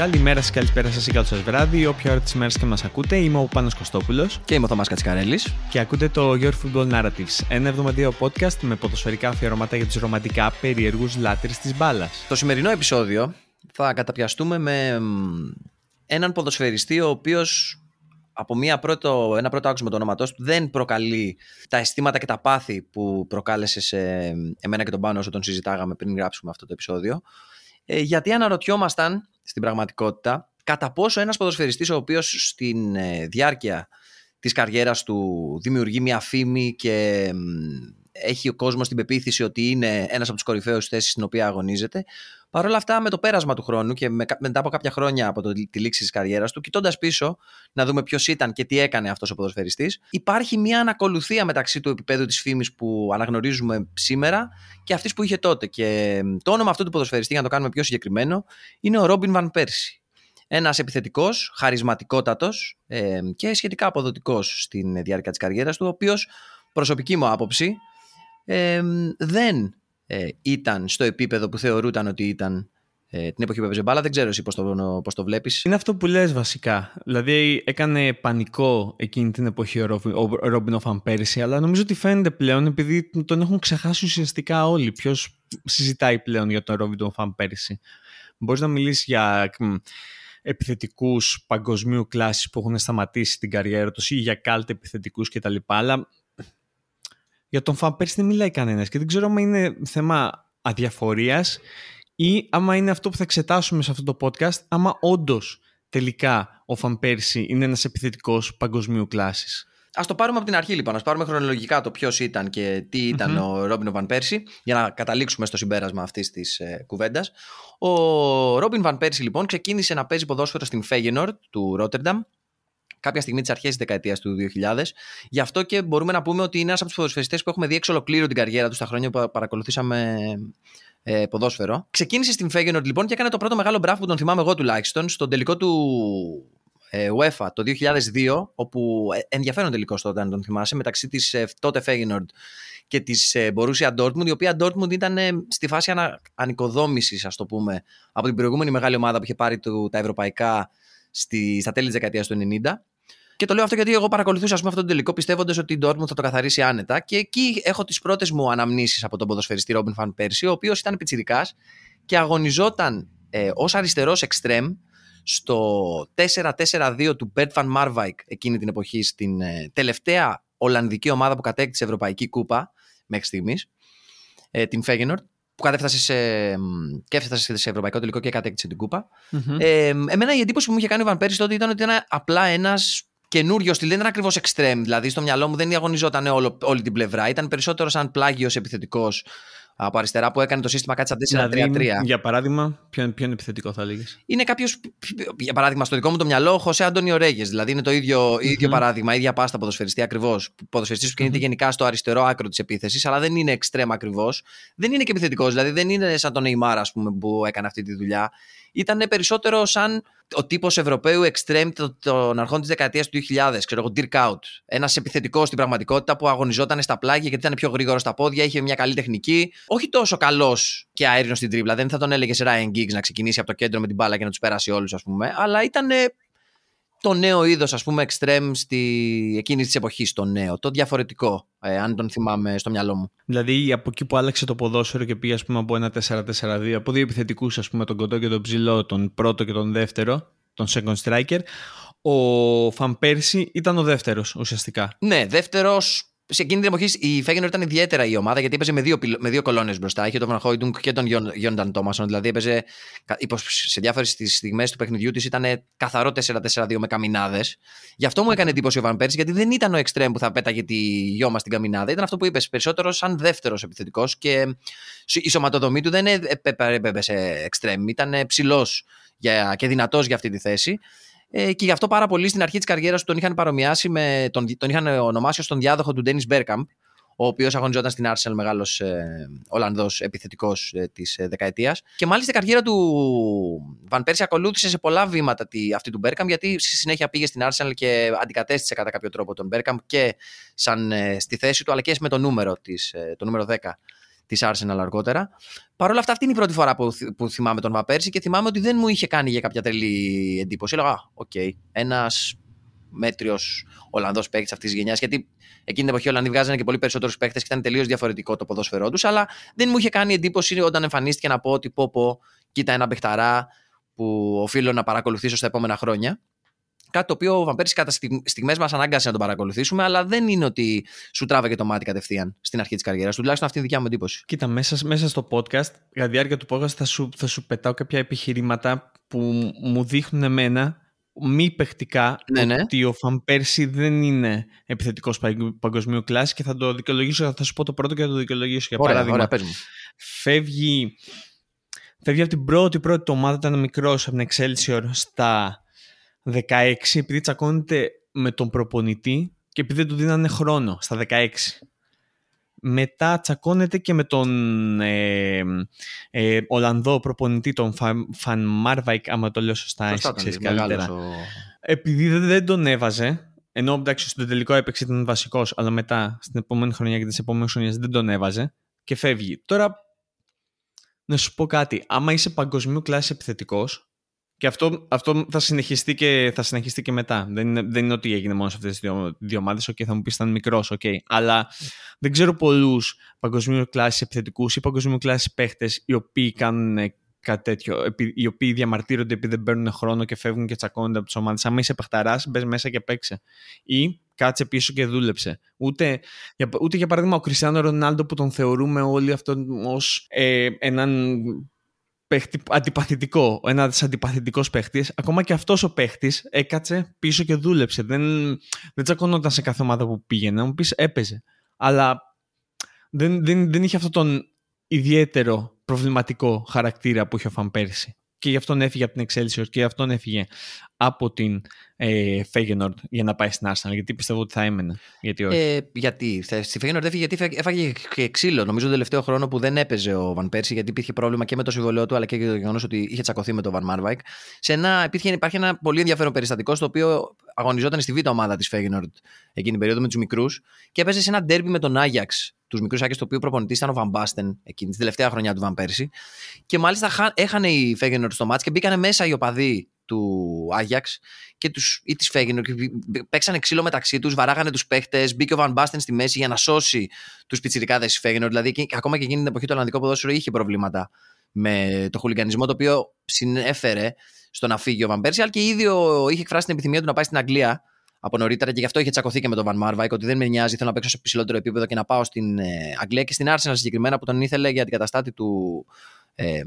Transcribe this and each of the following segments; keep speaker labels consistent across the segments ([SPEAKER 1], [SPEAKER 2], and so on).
[SPEAKER 1] Καλημέρα σας, καλησπέρα σας ή καλό σας βράδυ. Όποια ώρα της ημέρα και μας ακούτε, είμαι ο Πάνος Κωστόπουλος.
[SPEAKER 2] Και είμαι ο Θωμάς Κατσικαρέλης.
[SPEAKER 1] Και ακούτε το Your Football Narratives, ένα εβδομαδιαίο podcast με ποδοσφαιρικά αφιερώματα για τους ρομαντικά περίεργους λάτρες της μπάλας.
[SPEAKER 2] Το σημερινό επεισόδιο θα καταπιαστούμε με έναν ποδοσφαιριστή ο οποίος από μια πρώτο, ένα πρώτο άκουσμα το όνοματό του δεν προκαλεί τα αισθήματα και τα πάθη που προκάλεσε σε εμένα και τον Πάνο όσο τον συζητάγαμε πριν γράψουμε αυτό το επεισόδιο. Ε, γιατί αναρωτιόμασταν στην πραγματικότητα κατά πόσο ένας ποδοσφαιριστής ο οποίος στην ε, διάρκεια της καριέρας του δημιουργεί μια φήμη και έχει ο κόσμος την πεποίθηση ότι είναι ένας από τους κορυφαίους θέσεις στην οποία αγωνίζεται. Παρ' όλα αυτά, με το πέρασμα του χρόνου και μετά από κάποια χρόνια από το, τη λήξη της καριέρας του, κοιτώντας πίσω να δούμε ποιος ήταν και τι έκανε αυτός ο ποδοσφαιριστής, υπάρχει μια ανακολουθία μεταξύ του επίπεδου της φήμης που αναγνωρίζουμε σήμερα και αυτής που είχε τότε. Και το όνομα αυτού του ποδοσφαιριστή, για να το κάνουμε πιο συγκεκριμένο, είναι ο Ρόμπιν Βαν Πέρσι. Ένας επιθετικός, χαρισματικότατος ε, και σχετικά αποδοτικός στην διάρκεια της καριέρας του, ο οποίος, προσωπική μου άποψη, ε, δεν ε, ήταν στο επίπεδο που θεωρούταν ότι ήταν ε, την εποχή που έπαιζε μπάλα. Δεν ξέρω εσύ πώς το, πώς το βλέπεις.
[SPEAKER 1] Είναι αυτό που λες βασικά. Δηλαδή έκανε πανικό εκείνη την εποχή ο Ρόμπιν Οφαν πέρυσι, αλλά νομίζω ότι φαίνεται πλέον επειδή τον έχουν ξεχάσει ουσιαστικά όλοι. Ποιος συζητάει πλέον για τον Ρόμπιν Οφαν πέρυσι. Μπορείς να μιλήσεις για επιθετικούς παγκοσμίου κλάσης που έχουν σταματήσει την καριέρα τους ή για κάλτε επιθετικούς κτλ. Αλλά για τον Φαν πέρσι δεν μιλάει κανένας και δεν ξέρω αν είναι θέμα αδιαφορίας ή άμα είναι αυτό που θα εξετάσουμε σε αυτό το podcast, άμα όντως τελικά ο Φαν πέρσι είναι ένας επιθετικός παγκοσμίου κλάσης.
[SPEAKER 2] Α το πάρουμε από την αρχή λοιπόν. Α πάρουμε χρονολογικά το ποιος ήταν και τι ηταν ο Ρόμπιν Βαν Πέρσι, για να καταλήξουμε στο συμπέρασμα αυτής της ε, κουβέντας. Ο Ρόμπιν Βαν Πέρσι λοιπόν ξεκίνησε να παίζει ποδόσφαιρο στην Φέγενορ του Ρότερνταμ κάποια στιγμή της αρχέ της δεκαετίας του 2000. Γι' αυτό και μπορούμε να πούμε ότι είναι ένας από τους ποδοσφαιριστές που έχουμε δει εξ ολοκλήρου την καριέρα του στα χρόνια που παρακολουθήσαμε ε, ποδόσφαιρο. Ξεκίνησε στην Φέγενορντ λοιπόν και έκανε το πρώτο μεγάλο μπράφο που τον θυμάμαι εγώ τουλάχιστον στον τελικό του ε, UEFA το 2002, όπου ε, ενδιαφέρον τελικό τότε, αν τον θυμάσαι, μεταξύ της ε, τότε Φέγενορντ και της ε, Borussia Dortmund, η οποία Dortmund ήταν ε, στη φάση ανα, ανοικοδόμησης, ας το πούμε, από την προηγούμενη μεγάλη ομάδα που είχε πάρει του, τα ευρωπαϊκά στη, στα τέλη της δεκαετίας του 90. Και το λέω αυτό γιατί εγώ παρακολουθούσα ας πούμε, αυτό το τελικό πιστεύοντας ότι η Dortmund θα το καθαρίσει άνετα. Και εκεί έχω τις πρώτες μου αναμνήσεις από τον ποδοσφαιριστή Ρόμπιν Φαν Πέρσι, ο οποίος ήταν πιτσυρικά και αγωνιζόταν ε, ως αριστερός εξτρέμ στο 4-4-2 του Bert Van Marwijk εκείνη την εποχή στην ε, τελευταία Ολλανδική ομάδα που κατέκτησε Ευρωπαϊκή Κούπα μέχρι στιγμής, ε, την Feyenoord που κατέφτασε σε, και έφτασε σε ευρωπαϊκό τελικό και κατέκτησε την κούπα. Ε, εμένα η εντύπωση που μου είχε κάνει ο Βαν Πέρσι τότε ήταν ότι ήταν απλά ένας καινούριο στυλ. Δεν ήταν ακριβώς extreme. Δηλαδή στο μυαλό μου δεν αγωνιζόταν όλο, όλη την πλευρά. Ήταν περισσότερο σαν πλάγιος επιθετικός από αριστερά που έκανε το σύστημα κάτι σαν 4-3-3. Δηλαδή,
[SPEAKER 1] για παράδειγμα, ποιο, ποιο είναι επιθετικό θα έλεγες;
[SPEAKER 2] Είναι κάποιος, για παράδειγμα, στο δικό μου το μυαλό, ο Χωσέ Αντώνιο Ρέγες. Δηλαδή είναι το ίδιο, mm-hmm. ίδιο παράδειγμα, ίδια πάστα ποδοσφαιριστή ακριβώς. Ποδοσφαιριστής που κινείται mm-hmm. γενικά στο αριστερό άκρο της επίθεσης, αλλά δεν είναι εξτρέμα ακριβώς. Δεν είναι και επιθετικός, δηλαδή δεν είναι σαν τον Neymar, ας πούμε, που έκανε αυτή τη δουλειά ήταν περισσότερο σαν ο τύπος Ευρωπαίου extreme των αρχών της δεκαετίας του 2000, ξέρω εγώ, Dirk Out. Ένας επιθετικός στην πραγματικότητα που αγωνιζόταν στα πλάγια γιατί ήταν πιο γρήγορο στα πόδια, είχε μια καλή τεχνική. Όχι τόσο καλός και αέριο στην τρίβλα. Δεν θα τον έλεγε σε Ryan Giggs να ξεκινήσει από το κέντρο με την μπάλα και να τους περάσει όλους, ας πούμε. Αλλά ήταν το νέο είδος, ας πούμε, extreme στη... εκείνης της εποχής. Το νέο, το διαφορετικό, ε, αν τον θυμάμαι στο μυαλό μου.
[SPEAKER 1] Δηλαδή από εκεί που άλλαξε το ποδόσφαιρο και πήγε, ας πούμε, από ένα 4-4-2, από δύο επιθετικούς, ας πούμε, τον κοντό και τον ψηλό, τον πρώτο και τον δεύτερο, τον second striker. Ο Φαν Πέρσι ήταν ο δεύτερος ουσιαστικά.
[SPEAKER 2] Ναι, δεύτερος σε εκείνη την εποχή η Φέγενορ ήταν ιδιαίτερα η ομάδα γιατί έπαιζε με δύο, με δύο κολόνες μπροστά. Είχε τον Βαν και τον Γιόνταν Τόμασον. Δηλαδή έπαιζε σε διάφορες στιγμές του παιχνιδιού της ήταν καθαρό 4-4-2 με καμινάδες. Γι' αυτό μου έκανε εντύπωση ο Βαν Πέρση γιατί δεν ήταν ο εξτρέμ που θα πέταγε τη γιώμα στην καμινάδα. Ήταν αυτό που είπες περισσότερο σαν δεύτερος επιθετικός και η σωματοδομή του δεν έπεσε εξτρέμ. Ήταν ψηλός και δυνατός για αυτή τη θέση. Ε, και γι' αυτό πάρα πολύ στην αρχή της καριέρας του τον είχαν παρομοιάσει με. τον, τον είχαν ονομάσει ως τον διάδοχο του Ντένι Μπέρκαμπ, ο οποίος αγωνιζόταν στην Arsenal, μεγάλος ε, Ολλανδός επιθετικός ε, της ε, δεκαετίας. Και μάλιστα η καριέρα του Βαν Πέρσι ακολούθησε σε πολλά βήματα τη, αυτή του Μπέρκαμπ, γιατί στη συνέχεια πήγε στην Arsenal και αντικατέστησε κατά κάποιο τρόπο τον Μπέρκαμπ και σαν ε, στη θέση του, αλλά και με το νούμερο, της, ε, το νούμερο 10 της Arsenal αργότερα. Παρ' όλα αυτά, αυτή είναι η πρώτη φορά που, που θυμάμαι τον Βαν Πέρσι και θυμάμαι ότι δεν μου είχε κάνει για κάποια τρελή εντύπωση. Έλεγα, okay, ένας μέτριος Ολλανδός παίκτης αυτής της γενιάς. Γιατί εκείνη την εποχή οι Ολλανδοί βγάζανε και πολύ περισσότερους παίκτες και ήταν τελείως διαφορετικό το ποδόσφαιρό τους. Αλλά δεν μου είχε κάνει εντύπωση όταν εμφανίστηκε να πω ότι πω, πω κοίτα ένα παιχταρά που οφείλω να παρακολουθήσω στα επόμενα χρόνια. Κάτι το οποίο ο Βαμπέρση κατά στιγμές μας ανάγκασε να τον παρακολουθήσουμε, αλλά δεν είναι ότι σου τράβαγε το μάτι κατευθείαν στην αρχή της καριέρας του. Τουλάχιστον αυτή είναι η δικιά μου εντύπωση.
[SPEAKER 1] Κοίτα, μέσα, μέσα στο podcast, κατά τη διάρκεια του podcast, θα σου, θα σου πετάω κάποια επιχειρήματα που μου δείχνουν εμένα μη παιχτικά ναι, ναι. ότι ο Φαν Πέρσι δεν είναι επιθετικός παγκοσμίου κλάσης και θα το δικαιολογήσω, θα σου πω το πρώτο και θα το δικαιολογήσω. Για
[SPEAKER 2] ωραία,
[SPEAKER 1] παράδειγμα,
[SPEAKER 2] ωραία,
[SPEAKER 1] φεύγει, φεύγει από την πρώτη πρώτη του ομάδα, ήταν μικρός από την Excelsior στα 16 επειδή τσακώνεται με τον προπονητή και επειδή δεν του δίνανε χρόνο στα 16. Μετά τσακώνεται και με τον ε, ε, Ολλανδό προπονητή, τον Φαν Μάρβαϊκ, άμα το λέω σωστά, εσύ ξέρεις καλύτερα. Ο... Επειδή δεν, τον έβαζε, ενώ εντάξει στον τελικό έπαιξε ήταν βασικός, αλλά μετά στην επόμενη χρονιά και τις επόμενες χρονιές δεν τον έβαζε και φεύγει. Τώρα, να σου πω κάτι, άμα είσαι παγκοσμίου κλάσης επιθετικός, και αυτό, αυτό θα, συνεχιστεί και, θα συνεχιστεί και μετά. Δεν είναι, δεν είναι ότι έγινε μόνος σε αυτές τις δύο, δύο ομάδες. Okay, θα μου πεις ήταν μικρός, okay. Αλλά δεν ξέρω πολλούς παγκοσμίους κλάση επιθετικούς ή παγκοσμίους κλάση παίχτες οι οποίοι κάνουν κάτι τέτοιο. Οι οποίοι διαμαρτύρονται επειδή δεν παίρνουν χρόνο και φεύγουν και τσακώνονται από τις ομάδες. Αν είσαι παιχταράς, μπες μέσα και παίξε. Ή κάτσε πίσω και δούλεψε. Ούτε για, ούτε για παράδειγμα ο Κριστιανό Ρονάλντο που τον θεωρούμε όλοι αυτόν ως ε, έναν παίχτη αντιπαθητικό, ένας αντιπαθητικός παίχτης, ακόμα και αυτός ο παίχτης έκατσε πίσω και δούλεψε. Δεν, δεν τσακωνόταν σε κάθε ομάδα που πήγαινε. Μου πεις έπαιζε. Αλλά δεν, δεν, δεν είχε αυτόν τον ιδιαίτερο προβληματικό χαρακτήρα που είχε ο Φαν Πέρσι και γι' αυτόν έφυγε από την Excelsior και γι' αυτόν έφυγε από την ε, Feyenoord για να πάει στην Arsenal. Γιατί πιστεύω ότι θα έμενε. Γιατί όχι.
[SPEAKER 2] Ε, γιατί. Στη Feyenoord έφυγε γιατί έφαγε και ξύλο. Νομίζω τον τελευταίο χρόνο που δεν έπαιζε ο Βαν Πέρσι γιατί υπήρχε πρόβλημα και με το συμβόλαιο του αλλά και το γεγονός ότι είχε τσακωθεί με τον Βαν Μάρβαϊκ. Σε ένα, υπήρχε, υπάρχει ένα πολύ ενδιαφέρον περιστατικό στο οποίο αγωνιζόταν στη β' ομάδα της Feyenoord εκείνη την περίοδο με τους μικρούς και έπαιζε σε ένα ντέρμπι με τον Άγιαξ τους μικρούς Άκε, το οποίο προπονητής ήταν ο Βαν Μπάστεν εκείνη, την τελευταία χρονιά του Βαν Πέρσι. Και μάλιστα έχανε η Φέγενορ στο μάτς και μπήκανε μέσα οι οπαδοί του Άγιαξ και τους, ή της Φέγενορ και παίξανε ξύλο μεταξύ τους, βαράγανε τους παίχτες. Μπήκε ο Βαν Μπάστεν στη μέση για να σώσει τους πιτσιρικάδες της Φέγενορ. Δηλαδή, και, ακόμα και εκείνη την εποχή το Ολλανδικό ποδόσφαιρο είχε προβλήματα με το χουλιγανισμό, το οποίο συνέφερε στο να φύγει ο Βαν Πέρσι, αλλά και ήδη είχε εκφράσει την επιθυμία του να πάει στην Αγγλία από νωρίτερα και γι' αυτό είχε τσακωθεί και με τον Βαν Μάρβαϊκ ότι δεν με νοιάζει, θέλω να παίξω σε ψηλότερο επίπεδο και να πάω στην ε, Αγγλία και στην Arsenal συγκεκριμένα που τον ήθελε για αντικαταστάτη του ε,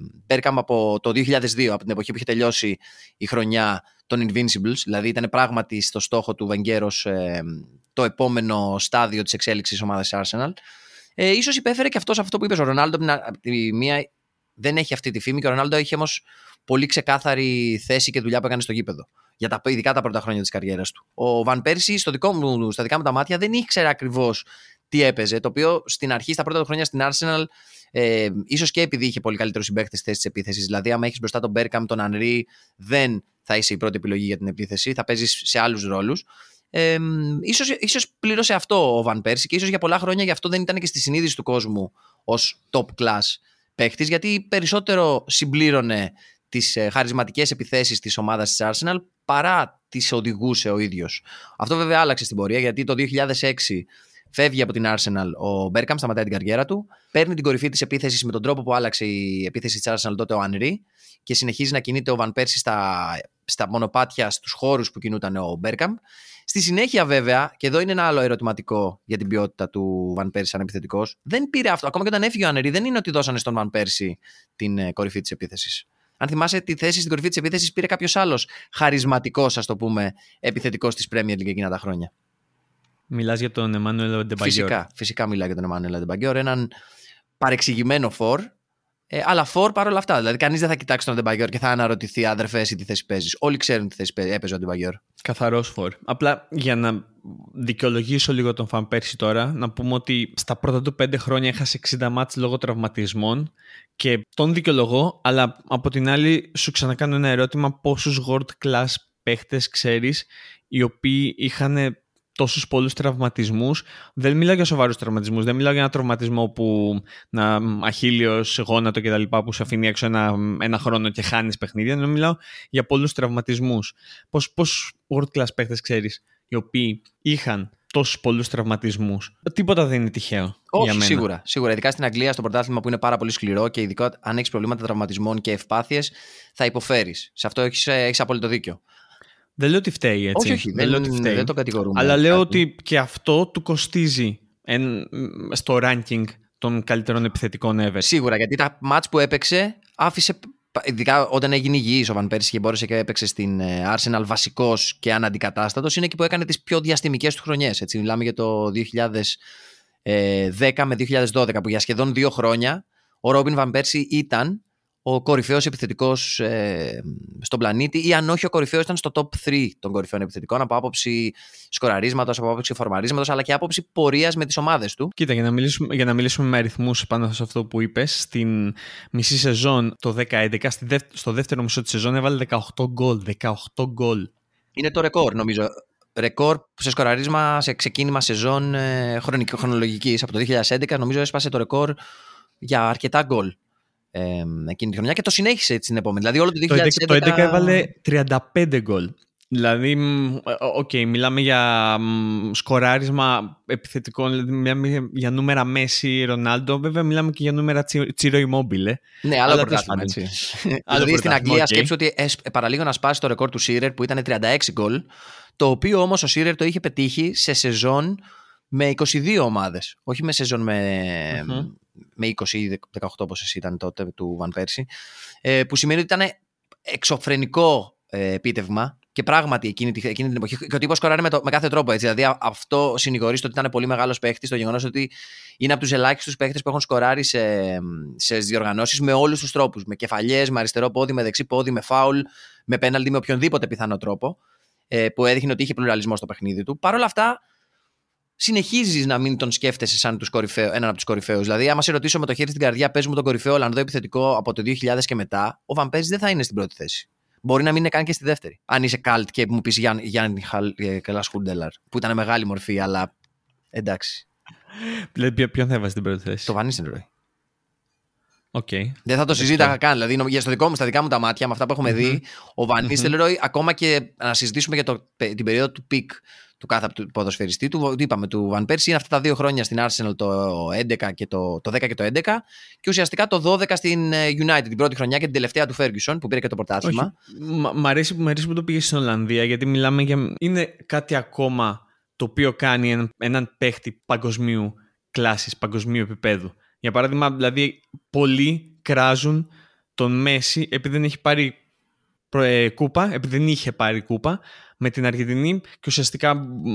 [SPEAKER 2] από το 2002, από την εποχή που είχε τελειώσει η χρονιά των Invincibles. Δηλαδή ήταν πράγματι στο στόχο του Βενγκέρ ο ε, το επόμενο στάδιο της εξέλιξης ομάδας Arsenal. Ε, ίσως υπέφερε και αυτός αυτό που είπες ο Ρονάλντο. Από τη μία δεν έχει αυτή τη φήμη και ο Ρονάλντο έχει όμως πολύ ξεκάθαρη θέση και δουλειά που έκανε στο γήπεδο για τα, ειδικά τα πρώτα χρόνια της καριέρας του. Ο Βαν Πέρσι, στο δικό μου, στα δικά μου τα μάτια, δεν ήξερε ακριβώς τι έπαιζε. Το οποίο στην αρχή, στα πρώτα του χρόνια στην Arsenal, ε, ίσως και επειδή είχε πολύ καλύτερο συμπαίκτη στη θέση της επίθεσης. Δηλαδή, άμα έχεις μπροστά τον Μπέρκαμ, τον Ανρί, δεν θα είσαι η πρώτη επιλογή για την επίθεση. Θα παίζεις σε άλλους ρόλους. Ε, ίσως, ίσως πλήρωσε αυτό ο Βαν Πέρσι και ίσως για πολλά χρόνια γι' αυτό δεν ήταν και στη συνείδηση του κόσμου ως top class παίχτης γιατί περισσότερο συμπλήρωνε τις ε, χαρισματικές επιθέσεις της ομάδας της Arsenal παρά τις οδηγούσε ο ίδιος. Αυτό βέβαια άλλαξε στην πορεία γιατί το 2006 φεύγει από την Arsenal ο Μπέρκαμ, σταματάει την καριέρα του, παίρνει την κορυφή της επίθεσης με τον τρόπο που άλλαξε η επίθεση της Arsenal τότε ο Ανρί και συνεχίζει να κινείται ο Βαν Πέρσι στα, στα μονοπάτια στους χώρους που κινούταν ο Μπέρκαμ. Στη συνέχεια, βέβαια, και εδώ είναι ένα άλλο ερωτηματικό για την ποιότητα του Βαν Πέρσι σαν επιθετικός, δεν πήρε αυτό. Ακόμα και όταν έφυγε ο Ανερή, δεν είναι ότι δώσανε στον Βαν Πέρσι την ε, κορυφή της επίθεσης. Αν θυμάσαι τη θέση στην κορυφή της επίθεσης, πήρε κάποιος άλλος χαρισματικός, ας το πούμε, επιθετικός της Premier League εκείνα τα χρόνια.
[SPEAKER 1] Μιλάς για τον Εμμάνουελ Αντεμπαγιόρ.
[SPEAKER 2] Φυσικά, φυσικά μιλά για τον Εμμάνουελ Αντεμπαγιόρ. Έναν παρεξηγημένο φορ, ε, αλλά φορ παρόλα αυτά. Δηλαδή, κανείς δεν θα κοιτάξει τον Αντεμπαγιόρ και θα αναρωτηθεί, αδερφέ, εσύ τι θέση παίζεις. Όλοι ξέρουν τι θέση έπαιζε ο Αντεμπαγιόρ.
[SPEAKER 1] Καθαρός φορ. Απλά για να δικαιολογήσω λίγο τον Φαν Πέρσι τώρα, να πούμε ότι στα πρώτα του πέντε χρόνια έχασε 60 ματς λόγω τραυματισμών και τον δικαιολογώ, αλλά από την άλλη σου ξανακάνω ένα ερώτημα πόσους world class παίχτες ξέρεις οι οποίοι είχαν τόσους πολλούς τραυματισμούς. Δεν μιλάω για σοβαρούς τραυματισμούς, δεν μιλάω για ένα τραυματισμό που να αχίλιος, γόνατο κτλ. που σε αφήνει έξω ένα, ένα χρόνο και χάνεις παιχνίδια. Δεν μιλάω για πολλούς τραυματισμούς. Πώς, πώς world class παίχτες ξέρεις, οι οποίοι είχαν τόσους πολλούς τραυματισμούς. Τίποτα δεν είναι τυχαίο.
[SPEAKER 2] Όχι,
[SPEAKER 1] για μένα.
[SPEAKER 2] σίγουρα. Σίγουρα. Ειδικά στην Αγγλία, στο πρωτάθλημα που είναι πάρα πολύ σκληρό και ειδικά αν έχεις προβλήματα τραυματισμών και ευπάθειες, θα υποφέρεις. Σε αυτό έχεις έχεις απόλυτο δίκιο.
[SPEAKER 1] Δεν λέω ότι φταίει έτσι.
[SPEAKER 2] Όχι, όχι.
[SPEAKER 1] Δεν,
[SPEAKER 2] δεν,
[SPEAKER 1] λέω ότι φταίει.
[SPEAKER 2] δεν το κατηγορούμε.
[SPEAKER 1] Αλλά λέω ότι και αυτό του κοστίζει εν, στο ranking των καλύτερων επιθετικών ever.
[SPEAKER 2] Σίγουρα, γιατί τα μάτς που έπαιξε άφησε ειδικά όταν έγινε υγιής ο Βαν Πέρση και μπόρεσε και έπαιξε στην ε, Arsenal βασικός και αναντικατάστατος είναι εκεί που έκανε τις πιο διαστημικές του χρονιές έτσι, μιλάμε για το 2010 με 2012 που για σχεδόν δύο χρόνια ο Ρόμπιν Βαν Πέρση ήταν ο κορυφαίος επιθετικός ε, στον πλανήτη, ή αν όχι ο κορυφαίος, ήταν στο top 3 των κορυφαίων επιθετικών από άποψη σκοραρίσματος, από άποψη φορμαρίσματο, αλλά και άποψη πορείας με τις ομάδες του.
[SPEAKER 1] Κοίτα, για να μιλήσουμε, για να μιλήσουμε με αριθμούς πάνω σε αυτό που είπες, στην μισή σεζόν το 2011, στο δεύτερο μισό της σεζόν έβαλε 18 γκολ. 18 γκολ.
[SPEAKER 2] Είναι το ρεκόρ, νομίζω. Ρεκόρ σε σκοράρισμα σε ξεκίνημα σεζόν ε, χρονολογικής. Από το 2011 νομίζω έσπασε το ρεκόρ για αρκετά γκολ ε, εκείνη τη χρονιά και το συνέχισε έτσι την επόμενη. Δηλαδή όλο το 2011...
[SPEAKER 1] Το 2011 έβαλε 35 γκολ. Δηλαδή, οκ, okay, μιλάμε για σκοράρισμα επιθετικών, δηλαδή μιλάμε για νούμερα Μέσι, Ρονάλντο, βέβαια μιλάμε και για νούμερα Τσίρο Immobile.
[SPEAKER 2] Ναι, άλλο πρωτάθλημα, έτσι. δηλαδή στην Αγγλία okay. σκέψου ότι παραλίγο να σπάσει το ρεκόρ του Σίρερ που ήταν 36 γκολ, το οποίο όμως ο Σίρερ το είχε πετύχει σε σεζόν με 22 ομάδες, όχι με σεζόν με, mm-hmm. Με 20 ή 18 όπως ήταν τότε του Βαν Πέρση, ε, που σημαίνει ότι ήταν εξωφρενικό ε, επίτευγμα και πράγματι εκείνη, εκείνη την εποχή. Και ο τύπος σκοράρει με, το, με κάθε τρόπο. Έτσι. Δηλαδή αυτό συνηγορεί στο ότι ήταν πολύ μεγάλος παίχτης, το γεγονός ότι είναι από τους ελάχιστους παίχτες που έχουν σκοράρει σε, σε διοργανώσεις με όλους τους τρόπους. Με κεφαλιές, με αριστερό πόδι, με δεξί πόδι, με φάουλ, με πέναλτι, με οποιονδήποτε πιθανό τρόπο. Ε, που έδειχνε ότι είχε πλουραλισμό στο παιχνίδι του. Παρ' όλα αυτά, συνεχίζεις να μην τον σκέφτεσαι σαν τους κορυφαίου, έναν από τους κορυφαίους. Δηλαδή, άμα σε ρωτήσω με το χέρι στην καρδιά, παίζουμε τον κορυφαίο Ολλανδό επιθετικό από το 2000 και μετά, ο Βαμπέζη δεν θα είναι στην πρώτη θέση. Μπορεί να μην είναι καν και στη δεύτερη. Αν είσαι καλτ και μου πεις Γιάννη Καλά Χούντελαρ, που ήταν μεγάλη μορφή, αλλά εντάξει.
[SPEAKER 1] Δηλαδή, ποιον θα έβαζε στην πρώτη θέση;
[SPEAKER 2] Το Βαν Νίστελροϊ.
[SPEAKER 1] Okay.
[SPEAKER 2] Δεν θα το συζήταγα καν. Δηλαδή, στο δικό μου, στα δικά μου τα μάτια, με αυτά που έχουμε δει, ο Βαν Νίστελροϊ, ακόμα και να συζητήσουμε για το, την περίοδο του peak του κάθε του ποδοσφαιριστή του. Είπαμε, του Βαν Πέρσι είναι αυτά τα δύο χρόνια στην Arsenal το 11 και το, το 10 και το 11 και ουσιαστικά το 12 στην ε, United την πρώτη χρονιά και την τελευταία του Ferguson που πήρε και το πρωτάθλημα.
[SPEAKER 1] Μ' αρέσει, αρέσει που το πήγες στην Ολλανδία γιατί μιλάμε για. Είναι κάτι ακόμα το οποίο κάνει έναν, έναν παίχτη παγκοσμίου κλάσης, παγκοσμίου επίπεδου. Για παράδειγμα, δηλαδή, πολλοί κράζουν τον Μέση επειδή δεν έχει πάρει ε, κούπα, επειδή δεν είχε πάρει κούπα με την Αργεντινή και ουσιαστικά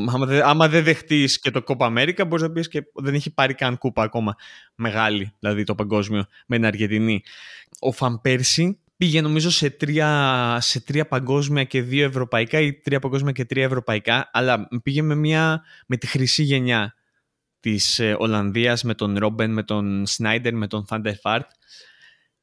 [SPEAKER 1] άμα, δε, άμα δεν δεχτείς και το Κόπα Αμέρικα μπορείς να πεις και δεν έχει πάρει καν κούπα ακόμα μεγάλη, δηλαδή το παγκόσμιο με την Αργεντινή. Ο Φαμπέρσι πήγε νομίζω σε τρία, σε τρία παγκόσμια και δύο ευρωπαϊκά ή τρία παγκόσμια και τρία ευρωπαϊκά αλλά πήγε με, μια, με τη χρυσή γενιά της ε, Ολλανδίας με τον Ρόμπεν, με τον Σνάιντερ, με τον Φάντερ Φάρτ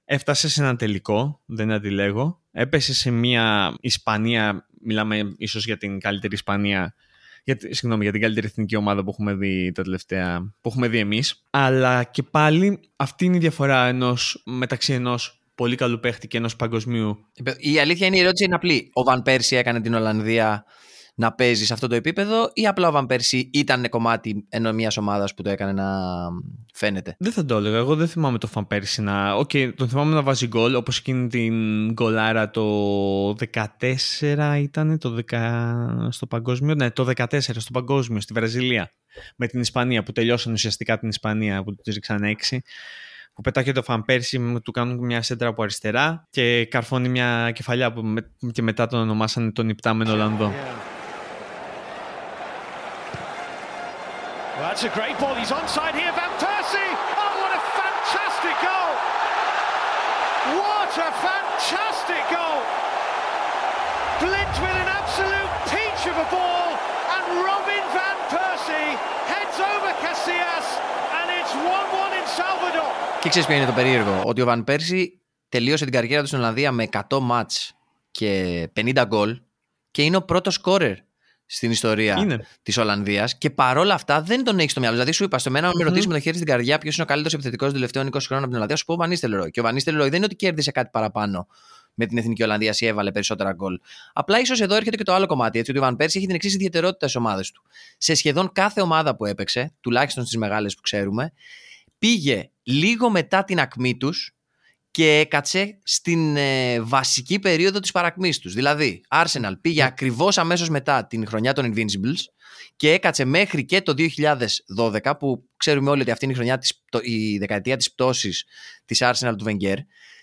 [SPEAKER 1] Έφτασες σε ένα τελικό, δεν αντιλέγω. Έπεσες σε μια Ισπανία, μιλάμε ίσως για την καλύτερη Ισπανία, για, συγγνώμη, για την καλύτερη εθνική ομάδα που έχουμε δει τα τελευταία, που έχουμε δει εμείς. Αλλά και πάλι αυτή είναι η διαφορά ενός, μεταξύ ενός πολύ καλού παίχτη και ενός παγκοσμίου.
[SPEAKER 2] Η αλήθεια είναι η ερώτηση είναι απλή. Ο Βαν Πέρσι έκανε την Ολλανδία να παίζεις σε αυτό το επίπεδο ή απλά ο Βαν Πέρσι ήταν κομμάτι μιας ομάδας που το έκανε να φαίνεται;
[SPEAKER 1] Δεν θα το έλεγα. Εγώ δεν θυμάμαι το Βαν Πέρσι να. Οκ, okay, τον θυμάμαι να βάζει γκολ όπως εκείνη την γκολάρα το 14 ήταν το 10... στο παγκόσμιο. Ναι, το 14 στο παγκόσμιο στη Βραζιλία με την Ισπανία που τελειώσαν ουσιαστικά την Ισπανία που του ρίξαν 6 που πετάχτηκε ο Φαν Πέρσι, του κάνουν μια σέντρα από αριστερά και καρφώνει μια κεφαλιά που και μετά τον ονομάσανε τον υπτάμενο Ολλανδό. Well, that's a great ball. He's onside here. Van Persie. Oh, what a fantastic goal! What a fantastic goal! Blint with an absolute peach of a ball, and Robin Van Persie heads over Casillas, and it's 1-1 in Salvador. Και ξέρεις ποιο είναι το περίεργο, ότι ο Van Persie τελείωσε την καριέρα του στην Ολλανδία με 100 μάτς και 50 γκολ και είναι ο πρώτος σκόρερ
[SPEAKER 2] στην ιστορία της Ολλανδίας και παρόλα αυτά δεν τον έχεις στο μυαλό. Δηλαδή, σου είπα, στο μένα, mm-hmm. με ρωτήσεις με το χέρι στην καρδιά ποιος είναι ο καλύτερος επιθετικός των τελευταίων 20 χρόνων από την Ολλανδία, σου πω ο Βανίστελ Ρόι. Και ο Βανίστελ Ρόι δεν είναι ότι κέρδισε κάτι παραπάνω με την εθνική Ολλανδία ή έβαλε περισσότερα γκολ. Απλά ίσως εδώ έρχεται και το άλλο κομμάτι. Έτσι, ότι ο Βαν Πέρση έχει την εξής ιδιαιτερότητα στι ομάδε του. Σε σχεδόν κάθε ομάδα που έπαιξε, τουλάχιστον στις μεγάλες που ξέρουμε, πήγε λίγο μετά την ακμή τους και έκατσε στην ε, βασική περίοδο της παρακμής τους. Δηλαδή, Arsenal πήγε ναι. ακριβώς αμέσως μετά την χρονιά των Invincibles και έκατσε μέχρι και το 2012 που ξέρουμε όλοι ότι αυτή είναι η, χρονιά της, η δεκαετία της πτώσης της Arsenal του Wenger.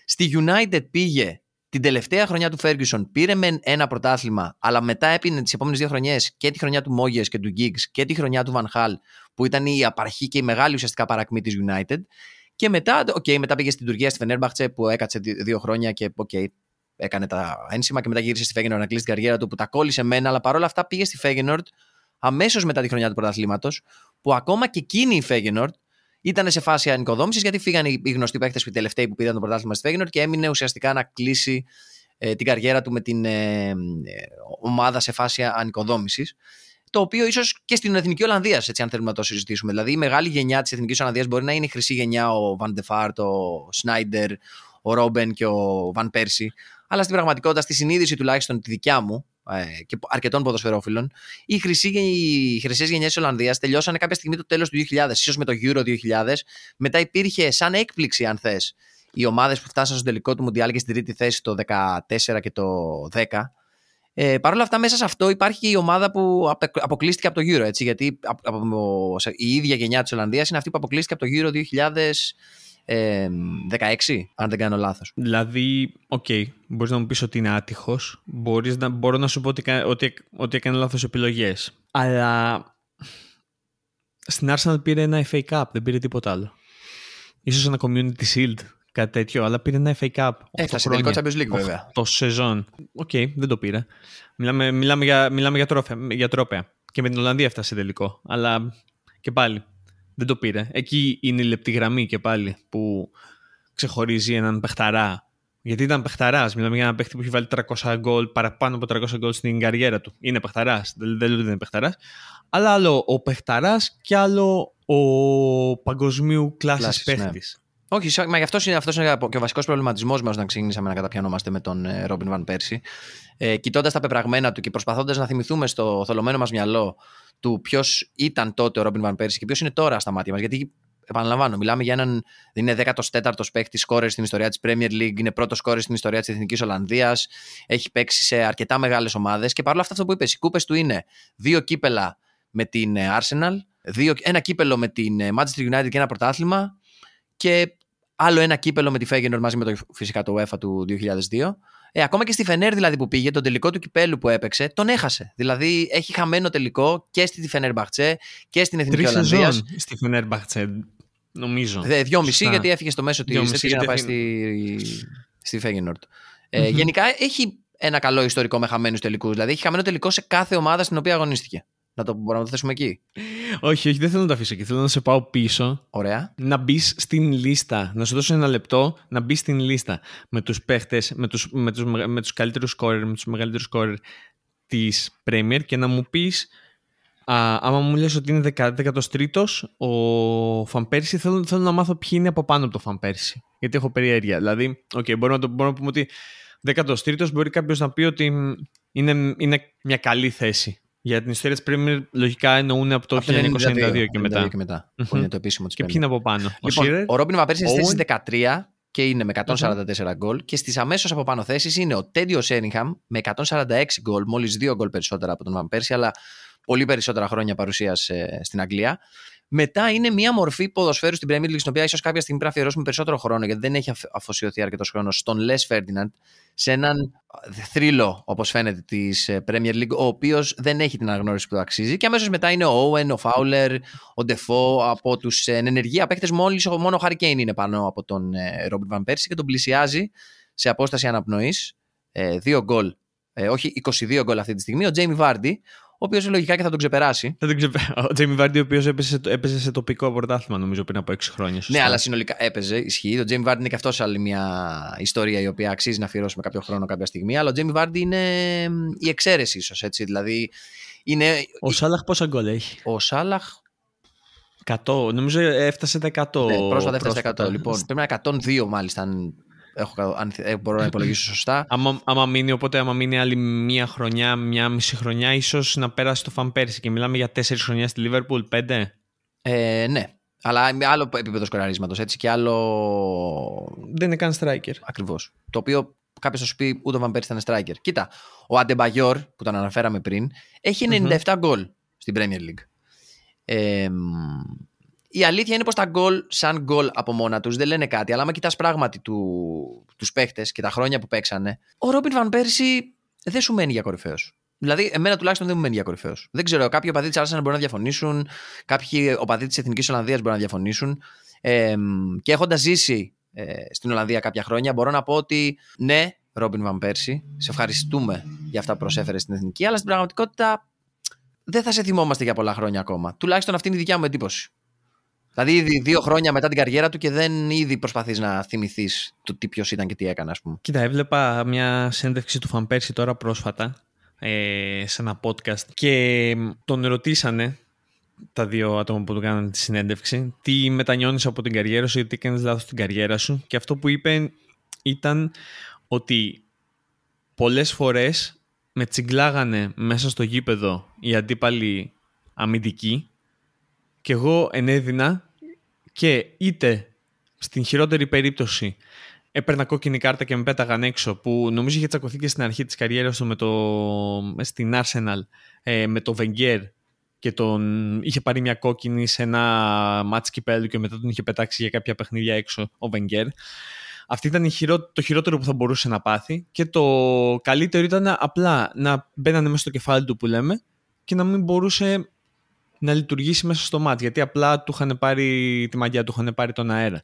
[SPEAKER 2] Στη United πήγε την τελευταία χρονιά του Ferguson πήρε με ένα πρωτάθλημα, αλλά μετά έπινε τις επόμενες δύο χρονιές και τη χρονιά του Μόγε και του Giggs και τη χρονιά του Van Hal, που ήταν η απαρχή και η μεγάλη ουσιαστικά παρακμή της United. Και μετά, okay, μετά πήγε στην Τουρκία, στη Φενέρμπαχτσε, που έκατσε δύο χρόνια και okay, έκανε τα ένσημα και μετά γύρισε στη Φέγενορ να κλείσει την καριέρα του που τα κόλλησε μένα, αλλά παρόλα αυτά πήγε στη Φέγενορ αμέσως μετά τη χρονιά του πρωταθλήματος, που ακόμα και εκείνη η Φέγενορ ήταν σε φάση ανοικοδόμησης γιατί φύγανε οι γνωστοί παίχτε που οι τελευταίοι που πήραν το πρωτάθλημα στη Φέγενορ και έμεινε ουσιαστικά να κλείσει ε, την καριέρα του με την ε, ε ομάδα σε φάση ανοικοδόμησης το οποίο ίσως και στην Εθνική Ολλανδία, έτσι, αν θέλουμε να το συζητήσουμε. Δηλαδή, η μεγάλη γενιά της Εθνικής Ολλανδίας μπορεί να είναι η χρυσή γενιά, ο Βαν Ντεφάρτ, ο Σνάιντερ, ο Ρόμπεν και ο Βαν Πέρσι. Αλλά στην πραγματικότητα, στη συνείδηση τουλάχιστον τη δικιά μου ε, και αρκετών ποδοσφαιρόφιλων, οι, οι χρυσές γενιές της Ολλανδίας τελειώσανε κάποια στιγμή το τέλος του 2000, ίσως με το Euro 2000. Μετά υπήρχε σαν έκπληξη, αν θες, οι ομάδες που φτάσαν στο τελικό του Μουντιάλ και στην τρίτη θέση το 2014 και το 10 ε, Παρ' όλα αυτά, μέσα σε αυτό υπάρχει και η ομάδα που αποκλείστηκε από το Euro. Έτσι, γιατί η ίδια γενιά της Ολλανδίας είναι αυτή που αποκλείστηκε από το Euro 2016, αν δεν κάνω λάθος.
[SPEAKER 1] Δηλαδή, οκ, okay, μπορείς να μου πεις ότι είναι άτυχος. Μπορώ να σου πω ότι, ότι, ότι έκανε λάθος επιλογές. Αλλά στην Arsenal πήρε ένα FA Cup, δεν πήρε τίποτα άλλο. Ίσως ένα Community Shield κάτι τέτοιο, αλλά πήρε ένα FA Cup.
[SPEAKER 2] Έφτασε τελικό Champions League, βέβαια.
[SPEAKER 1] Το σεζόν. Οκ, okay, δεν το πήρε. Μιλάμε, μιλάμε, για, μιλάμε για, τρόπαια, για τρόπαια. Και με την Ολλανδία έφτασε τελικό. Αλλά και πάλι δεν το πήρε. Εκεί είναι η λεπτή γραμμή και πάλι που ξεχωρίζει έναν παιχταρά. Γιατί ήταν παιχταράς. Μιλάμε για έναν παίχτη που έχει βάλει 300 γκολ, παραπάνω από 300 γκολ στην καριέρα του. Είναι παιχταράς. Δεν λέω ότι δεν είναι παιχταράς. Αλλά άλλο ο παιχταράς και άλλο ο παγκοσμίου κλάσης παίχτης. Ναι.
[SPEAKER 2] Όχι, μα γι' αυτό είναι, αυτός είναι και ο βασικός προβληματισμός μας όταν ξεκινήσαμε να καταπιανόμαστε με τον Ρόμπιν Βαν Πέρσι. Ε, Κοιτώντας τα πεπραγμένα του και προσπαθώντας να θυμηθούμε στο θολωμένο μας μυαλό του ποιος ήταν τότε ο Ρόμπιν Βαν Πέρσι και ποιος είναι τώρα στα μάτια μας. Γιατί επαναλαμβάνω, μιλάμε για έναν. Είναι 14ο παίκτη σκόρε στην ιστορία της Premier League, είναι πρώτος σκόρε στην ιστορία της Εθνικής Ολλανδίας, έχει παίξει σε αρκετά μεγάλες ομάδες και παρόλα αυτά αυτό που είπες, οι κούπες του είναι δύο κύπελα με την ε, Arsenal, δύο, ένα κύπελο με την ε, Manchester United και ένα πρωτάθλημα και άλλο ένα κύπελο με τη Φέγενορ μαζί με το φυσικά το UEFA του 2002. Ε, ακόμα και στη Φενέρ δηλαδή που πήγε, τον τελικό του κυπέλου που έπαιξε, τον έχασε. Δηλαδή έχει χαμένο τελικό και στη Φενέρ Μπαχτσέ και στην Εθνική Ολλανδίας.
[SPEAKER 1] στη Φενέρ Μπαχτσέ, νομίζω.
[SPEAKER 2] Δε, δυόμιση γιατί έφυγε στο μέσο της για να πάει στη, στη Φέγενορτ. Ε, Γενικά έχει ένα καλό ιστορικό με χαμένους τελικούς. Δηλαδή έχει χαμένο τελικό σε κάθε ομάδα στην οποία αγωνίστηκε. Να το μπορούμε να το θέσουμε εκεί.
[SPEAKER 1] Όχι, όχι, δεν θέλω να το αφήσω εκεί. Θέλω να σε πάω πίσω.
[SPEAKER 2] Ωραία.
[SPEAKER 1] Να μπεις στην λίστα. Να σου δώσω ένα λεπτό να μπεις στην λίστα με τους παίχτες, με τους με τους, με τους καλύτερους σκόρερ, με τους μεγαλύτερους σκόρερ της Premier και να μου πεις. άμα μου λες ότι είναι 13ο ο Φαμπέρση, θέλω, θέλω να μάθω ποιοι είναι από πάνω από το Φαμπέρση. Γιατί έχω περιέργεια. Δηλαδή, okay, μπορούμε, να το, μπορούμε να πούμε ότι 13ο μπορεί κάποιος να πει ότι είναι, είναι μια καλή θέση για την ιστορία της Premier λογικά εννοούν από το 1992 και μετά.
[SPEAKER 2] Και μετά mm-hmm. που είναι το επίσημο της
[SPEAKER 1] Και ποιοι είναι από πάνω.
[SPEAKER 2] Λοιπόν, ο, ο Ρόμπιν Βαπέρση είναι στη 13 και είναι με 144 γκολ. Και στις αμέσως από πάνω θέσεις είναι ο Τέντιο Σέριγχαμ με 146 γκολ, μόλις 2 γκολ περισσότερα από τον Βαπέρση, αλλά πολύ περισσότερα χρόνια παρουσία ε, στην Αγγλία. Μετά είναι μια μορφή ποδοσφαίρου στην Premier League, στην οποία ίσως κάποια στιγμή πρέπει να αφιερώσουμε περισσότερο χρόνο, γιατί δεν έχει αφοσιωθεί αρκετός χρόνος στον Λε Φέρντιναντ, σε έναν θρύλο, όπως φαίνεται, της ε, Premier League, ο οποίος δεν έχει την αναγνώριση που αξίζει. Και αμέσως μετά είναι ο Owen, ο Φάουλερ, ο Ντεφό, από τους ε, ενεργεία παίχτε. Μόλις μόνο ο Χάρη Κέιν είναι πάνω από τον Ρόμπιν Βαν Πέρση και τον πλησιάζει σε απόσταση αναπνοής. Δύο γκολ, όχι 22 γκολ αυτή τη στιγμή, ο Τζέιμι Βάρντι, ο οποίος λογικά και θα τον ξεπεράσει.
[SPEAKER 1] Θα τον ξεπεράσει. Ο Τζέιμι Βάρντι, ο οποίος έπαιζε, έπαιζε σε τοπικό πρωτάθλημα, νομίζω πριν από 6 χρόνια.
[SPEAKER 2] Σωστά. Ναι, αλλά συνολικά έπαιζε, ισχύει. Ο Τζέιμι Βάρντι είναι και αυτός άλλη μια ιστορία η οποία αξίζει να αφιερώσουμε κάποιο χρόνο κάποια στιγμή. Αλλά ο Τζέιμι Βάρντι είναι η εξαίρεση, ίσως έτσι. Δηλαδή Είναι...
[SPEAKER 1] Ο Σάλαχ πόσα γκολ έχει;
[SPEAKER 2] Ο Σάλαχ
[SPEAKER 1] 100, νομίζω έφτασε τα 100.
[SPEAKER 2] Ναι, πρόσφατα έφτασε τα 100. Λοιπόν, πρέπει να είναι 102 μάλιστα, αν, έχω, αν μπορώ να υπολογίσω σωστά.
[SPEAKER 1] άμα, άμα μείνει, οπότε άμα μείνει άλλη μία χρονιά, μία μισή χρονιά, ίσως να πέρασε το φαν πέρσι. Και μιλάμε για 4 χρονιά στη Λίβερπουλ, 5.
[SPEAKER 2] Ε, ναι. Αλλά με άλλο επίπεδο σκοραρίσματος έτσι και άλλο.
[SPEAKER 1] Δεν είναι καν striker.
[SPEAKER 2] Ακριβώς. Το οποίο κάποιος θα σου πει ούτε ο Βαν Πέρσι ήταν striker. Κοίτα, ο Αντεμπαγιόρ που τον αναφέραμε πριν έχει 97 γκολ στην Premier League. Ε, η αλήθεια είναι πως τα γκολ, σαν γκολ από μόνα τους, δεν λένε κάτι. Αλλά άμα κοιτάς πράγματι του, τους παίχτες και τα χρόνια που παίξανε, ο Ρόμπιν Βαν Πέρσι δεν σου μένει για κορυφαίος. Δηλαδή, εμένα τουλάχιστον δεν μου μένει για κορυφαίος. Δεν ξέρω, κάποιοι οπαδοί της Άρσενα μπορεί να διαφωνήσουν, κάποιοι οπαδοί της Εθνικής Ολλανδίας μπορεί να διαφωνήσουν. Ε, και έχοντας ζήσει ε, στην Ολλανδία κάποια χρόνια, μπορώ να πω ότι ναι, Ρόμπιν Βαν Πέρσι, σε ευχαριστούμε για αυτά που προσέφερε στην Εθνική, αλλά στην πραγματικότητα δεν θα σε θυμόμαστε για πολλά χρόνια ακόμα. Τουλάχιστον αυτή είναι η δικιά μου εντύπωση. Δηλαδή, ήδη δύο χρόνια μετά την καριέρα του και δεν ήδη προσπαθείς να θυμηθείς το τι ποιος ήταν και τι έκανε, ας πούμε.
[SPEAKER 1] Κοίτα, έβλεπα μια συνέντευξη του Φαν Πέρσι τώρα πρόσφατα ε, σε ένα podcast και τον ρωτήσανε τα δύο άτομα που του κάνανε τη συνέντευξη τι μετανιώνεις από την καριέρα σου ή τι κάνεις λάθος στην καριέρα σου και αυτό που είπε ήταν ότι πολλές φορές με τσιγκλάγανε μέσα στο γήπεδο οι αντίπαλοι αμυντικοί και εγώ ενέδινα και είτε στην χειρότερη περίπτωση έπαιρνα κόκκινη κάρτα και με πέταγαν έξω που νομίζω είχε τσακωθεί και στην αρχή της καριέρας του με το, στην Arsenal ε, με το Wenger και τον είχε πάρει μια κόκκινη σε ένα μάτς κυπέλου και μετά τον είχε πετάξει για κάποια παιχνίδια έξω ο Wenger. Αυτή ήταν το χειρότερο που θα μπορούσε να πάθει και το καλύτερο ήταν απλά να μπαίνανε μέσα στο κεφάλι του που λέμε και να μην μπορούσε να λειτουργήσει μέσα στο μάτ γιατί απλά του είχαν πάρει τη μαγιά, του είχαν πάρει τον αέρα.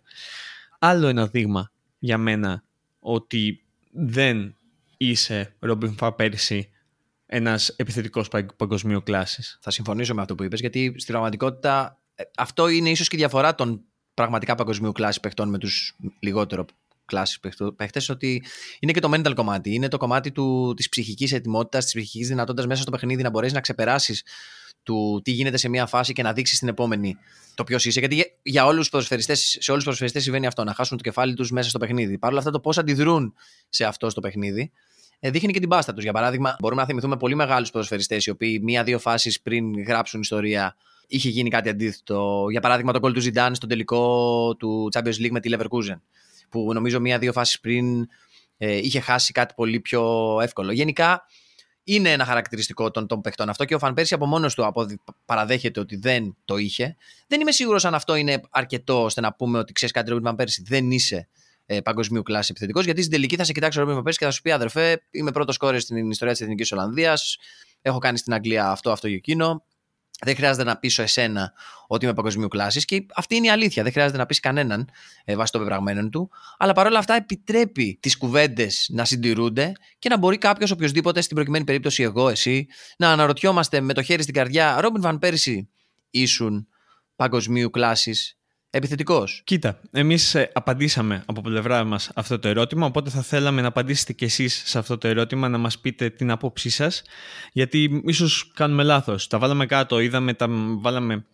[SPEAKER 1] Άλλο ένα δείγμα για μένα ότι δεν είσαι Ρόμπιν Φα πέρσι ένας επιθετικός παγκοσμίου κλάση.
[SPEAKER 2] Θα συμφωνήσω με αυτό που είπες, γιατί στην πραγματικότητα ε, αυτό είναι ίσως και η διαφορά των πραγματικά παγκοσμίου κλάση παιχτών με τους λιγότερο κλάση παίχτες, ότι είναι και το mental κομμάτι. Είναι το κομμάτι της ψυχικής ετοιμότητας, της ψυχικής δυνατότητας μέσα στο παιχνίδι να μπορέσεις να ξεπεράσεις του τι γίνεται σε μια φάση και να δείξεις στην επόμενη το ποιος είσαι. Γιατί για όλους τους ποδοσφαιριστές, σε όλους τους ποδοσφαιριστές συμβαίνει αυτό, να χάσουν το κεφάλι τους μέσα στο παιχνίδι. Παρ' όλα αυτά, το πώς αντιδρούν σε αυτό στο παιχνίδι ε, δείχνει και την πάστα τους. Για παράδειγμα, μπορούμε να θυμηθούμε πολύ μεγάλους ποδοσφαιριστές οι οποίοι μία-δύο φάσεις πριν γράψουν ιστορία είχε γίνει κάτι αντίθετο. Για παράδειγμα, το κόλ του Ζιντάν στο τελικό του Champions League με τη Leverkusen. Που νομίζω μία-δύο φάσεις πριν ε, είχε χάσει κάτι πολύ πιο εύκολο. Γενικά, είναι ένα χαρακτηριστικό των, των παιχτών αυτό και ο Φαν Πέρσι από μόνος του παραδέχεται ότι δεν το είχε. Δεν είμαι σίγουρος αν αυτό είναι αρκετό ώστε να πούμε ότι ξέρεις κάτι, Ρόμπιν Φαν Πέρσι δεν είσαι ε, παγκοσμίου κλάση επιθετικός. Γιατί στην τελική θα σε κοιτάξει ο Ρόμπιν Φαν Πέρσι και θα σου πει αδερφέ, είμαι πρώτος κόρη στην ιστορία της Εθνικής Ολλανδίας. Έχω κάνει στην Αγγλία αυτό, αυτό και εκείνο. Δεν χρειάζεται να πείσω εσένα ότι είμαι παγκοσμίου κλάσης και αυτή είναι η αλήθεια. Δεν χρειάζεται να πεις κανέναν ε, βάσει των πεπραγμένων του. Αλλά παρόλα αυτά επιτρέπει τις κουβέντες να συντηρούνται και να μπορεί κάποιος, οποιοδήποτε, στην προκειμένη περίπτωση εγώ, εσύ, να αναρωτιόμαστε με το χέρι στην καρδιά, Ρόμπιν Βαν Πέρσι ήσουν παγκοσμίου κλάσης Επιθετικός.
[SPEAKER 1] Κοίτα, εμείς ε, απαντήσαμε από πλευρά μας αυτό το ερώτημα, οπότε θα θέλαμε να απαντήσετε κι εσείς σε αυτό το ερώτημα, να μας πείτε την άποψή σας, γιατί ίσως κάνουμε λάθος. Τα βάλαμε κάτω, είδαμε, τα, βάλαμε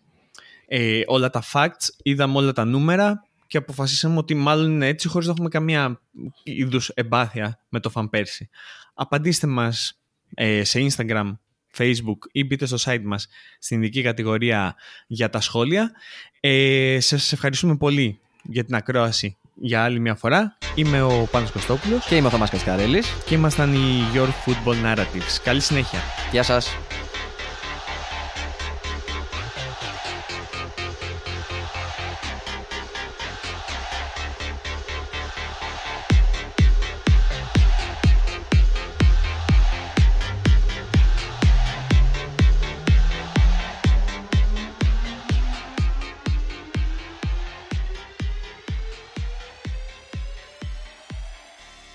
[SPEAKER 1] ε, όλα τα facts, είδαμε όλα τα νούμερα και αποφασίσαμε ότι μάλλον είναι έτσι χωρίς να έχουμε καμία είδους εμπάθεια με το φαν πέρσι. Απαντήστε μας ε, σε Instagram facebook ή μπείτε στο site μας στην ειδική κατηγορία για τα σχόλια. Ε, σας ευχαριστούμε πολύ για την ακρόαση για άλλη μια φορά. Είμαι ο Πάνος Κωστόπουλος.
[SPEAKER 2] Και είμαι ο Θωμάς Κασκαρέλης.
[SPEAKER 1] Και ήμασταν οι Your Football Narratives. Καλή συνέχεια.
[SPEAKER 2] Γεια σας.